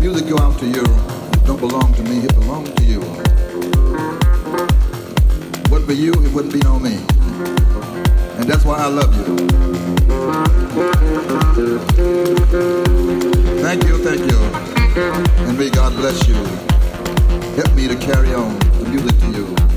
music go out to you. It don't belong to me. It belongs to you. Be you, it wouldn't be no me. And that's why I love you. Thank you, thank you. And may God bless you. Help me to carry on the music to you.